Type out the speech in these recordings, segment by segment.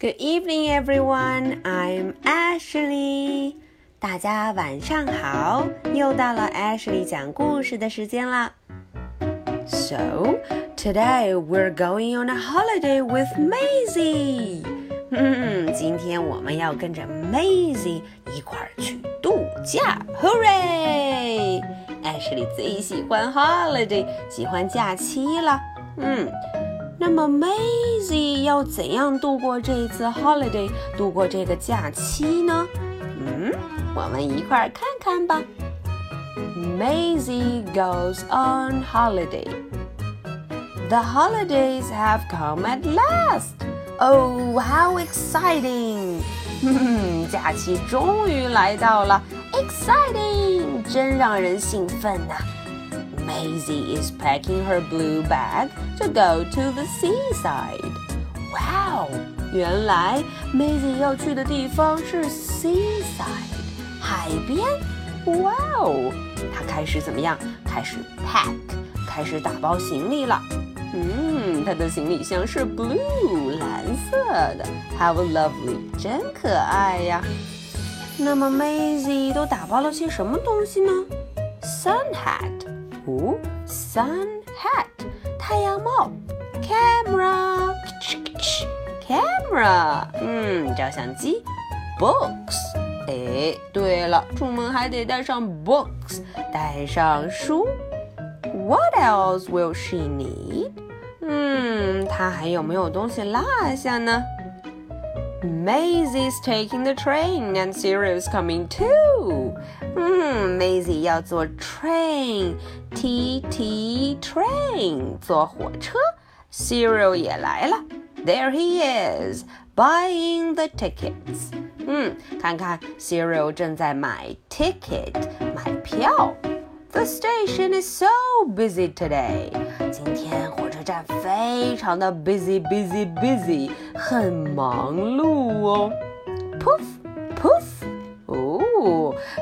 Good evening, everyone. I'm Ashley. 大家晚上好，又到了 Ashley 讲故事的时间啦。So today we're going on a holiday with Maisie. 嗯，今天我们要跟着 Maisie 一块儿去度假，Hooray！艾什莉最喜欢 holiday，喜欢假期了。嗯。 那么 Maisie 要怎样度过这次 holiday，度过这个假期呢？嗯，我们一块儿看看吧。Maisie goes on holiday. The holidays have come at last. Oh, how exciting! 假期终于来到了，exciting，真让人兴奋呐、Maisie is packing her blue bag to go to the seaside. Wow! 原来 Maisie 要去的地方是 seaside 海边。Wow！她开始怎么样？开始 pack，开始打包行李了。嗯，她的行李箱是 blue 蓝色的。How lovely！真可爱呀。那么 Maisie 都打包了些什么东西呢？Sun hat。 哦，sun hat，太阳帽，camera，camera，嗯，照相机，books，哎，对了，出门还得带上 books，带上书。What else will she need？嗯，她还有没有东西落下呢？Maisie's taking the train and Cyril's coming too. 嗯，Maisie 要坐 train，T T train，坐火车。Cyril 也来了，There he is buying the tickets。嗯，看看 Cyril 正在买 ticket，买票。The station is so busy today。今天火车站非常的 busy busy busy，很忙碌哦。Poof poof。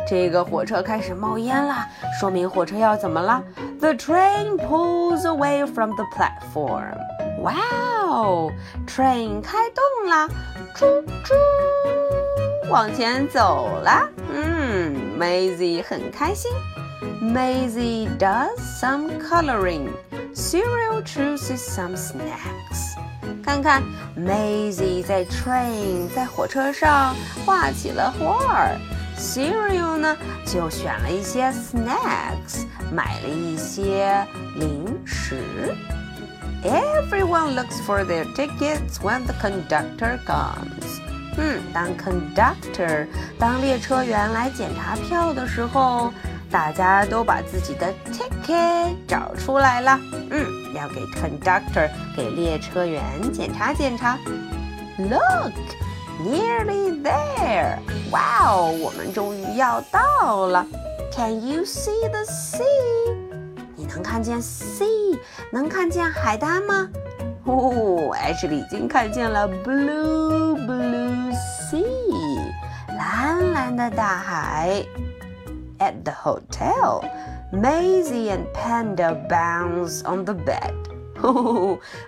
这个火车开始冒烟了，说明火车要怎么了？The train pulls away from the platform. Wow, train 开动了，猪猪往前走了。嗯，Maisie 很开心。Maisie does some coloring. Cyril chooses some snacks. 看看，Maisie 在 train 在火车上画起了画儿 Cereal 呢就选了一些 snacks，买了一些零食。Everyone looks for their tickets when the conductor comes。嗯，当 conductor 当列车员来检查票的时候。大家都把自己的 ticket 找出来了，嗯，要给 conductor 给列车员检查检查。Look, nearly there! Wow，我们终于要到了。Can you see the sea？你能看见 sea？能看见海滩吗？哦，Ashley 已经看见了 blue blue sea，蓝蓝的大海。At the hotel, Maisie and Panda bounce on the bed.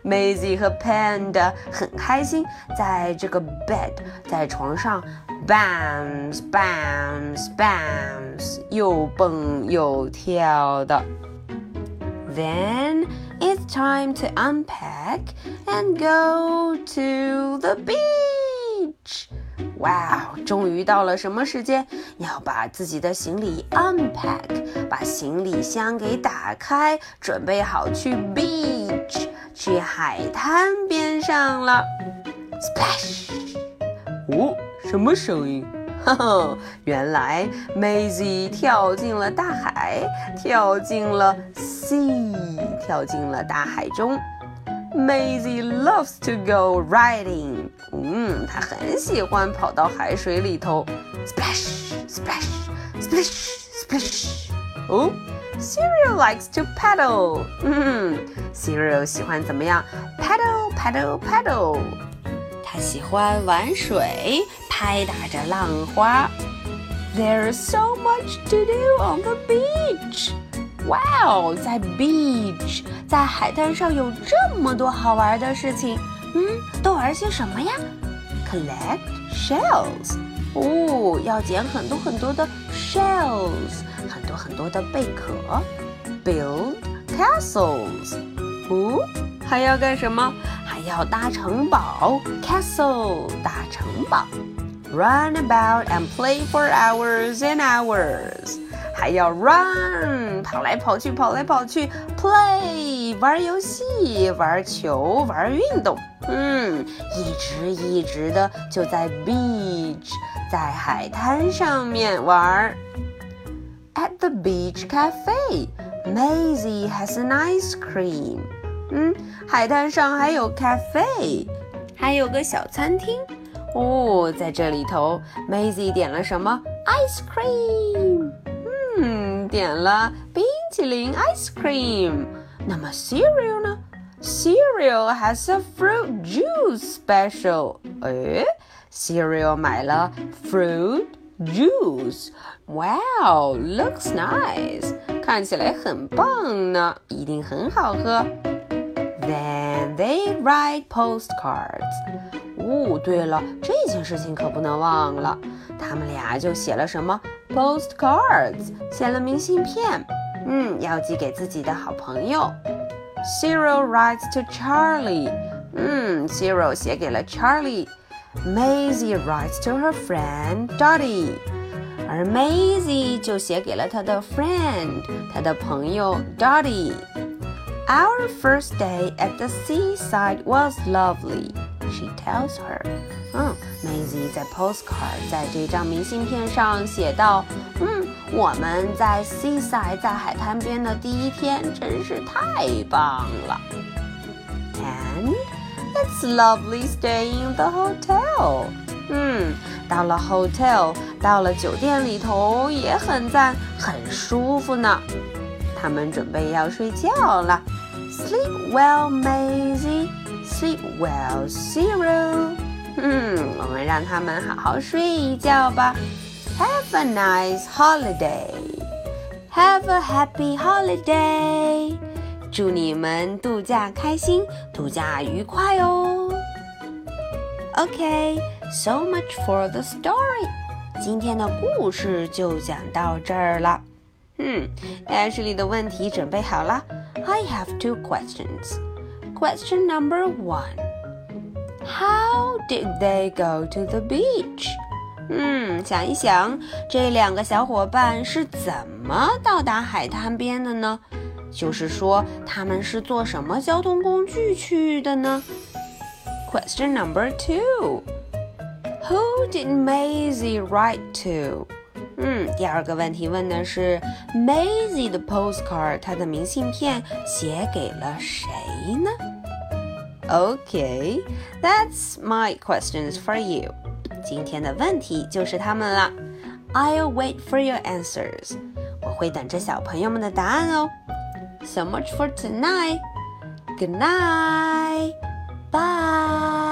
Maisie 和 Panda 很开心，在这个 bed 在床上 bounce bounce bounce 又蹦又跳的。Then it's time to unpack and go to the beach. 哇，终于到了什么时间？要把自己的行李 unpack，把行李箱给打开，准备好去 beach，去海滩边上了。Splash！哦，什么声音？哈哈，原来 Maisie 跳进了大海，跳进了 sea，跳进了大海中。Maisie loves to go riding。嗯，她很喜欢跑到海水里头，splash splash splash splash。哦 Cyril likes to paddle。嗯，Cyril mm-hmm. Pedal, pedal, paddle。他喜欢玩水，拍打着浪花。There's so much to do on the beach。哇哦，在 beach，在海滩上有这么多好玩的事情。嗯，都玩些什么呀？Collect shells。哦，要捡很多很多的 shells，很多很多的贝壳。Build castles。哦，还要干什么？还要搭城堡，castle，搭城堡。Run about and play for hours and hours。还要 run，跑来跑去，跑来跑去；play，玩游戏，玩球，玩运动。嗯，一直一直的就在 beach， 在海滩上面玩。At the beach cafe, Maisie has an ice cream. 嗯，海滩上还有咖啡，还有个小餐厅。哦，在这里头，Maisie 点了什么？ice cream。嗯，点了冰淇淋 ice cream。那么 Cyril 呢？Cyril has a fruit juice special ，cereal 买了 fruit juice。Wow, looks nice。看起来很棒呢，一定很好喝。Then they write postcards。哦，对了，这件事情可不能忘了。他们俩就写了什么 postcards，写了明信片，嗯，要寄给自己的好朋友。Cyril writes to Charlie，嗯，Cyril 写给了 Charlie。 Maisie writes to her friend Dottie，而 Maisie 就写给了她的 friend，她的朋友 Dottie。Our first day at the seaside was lovely, she tells her. 嗯，Maisie 在 postcard 在这张明信片上写道：“嗯，我们在 seaside 在海滩边的第一天真是太棒了。” And it's lovely staying in the hotel. 嗯，到了 hotel，到了酒店里头也很赞，很舒服呢。他们准备要睡觉了。Sleep well, Maisie. Sleep well, Cyril. 嗯，我们让他们好好睡一觉吧。Have a nice holiday. Have a happy holiday. 祝你们度假开心，度假愉快哦。Okay, so much for the story. 今天的故事就讲到这儿了。嗯，Ashley 的问题准备好了。I have two questions. Question number one How did they go to the beach? 嗯，想一想，这两个小伙伴是怎么到达海滩边的呢？就是说，他们是坐什么交通工具去的呢？Question number two Who did Maisie write to? 嗯，第二个问题问的是 Maisie 的 postcard，她的明信片写给了谁呢？Okay, that's my questions for you. 今天的问题就是他们了。I'll wait for your answers. 我会等着小朋友们的答案哦。 So much for tonight. Good night. Bye.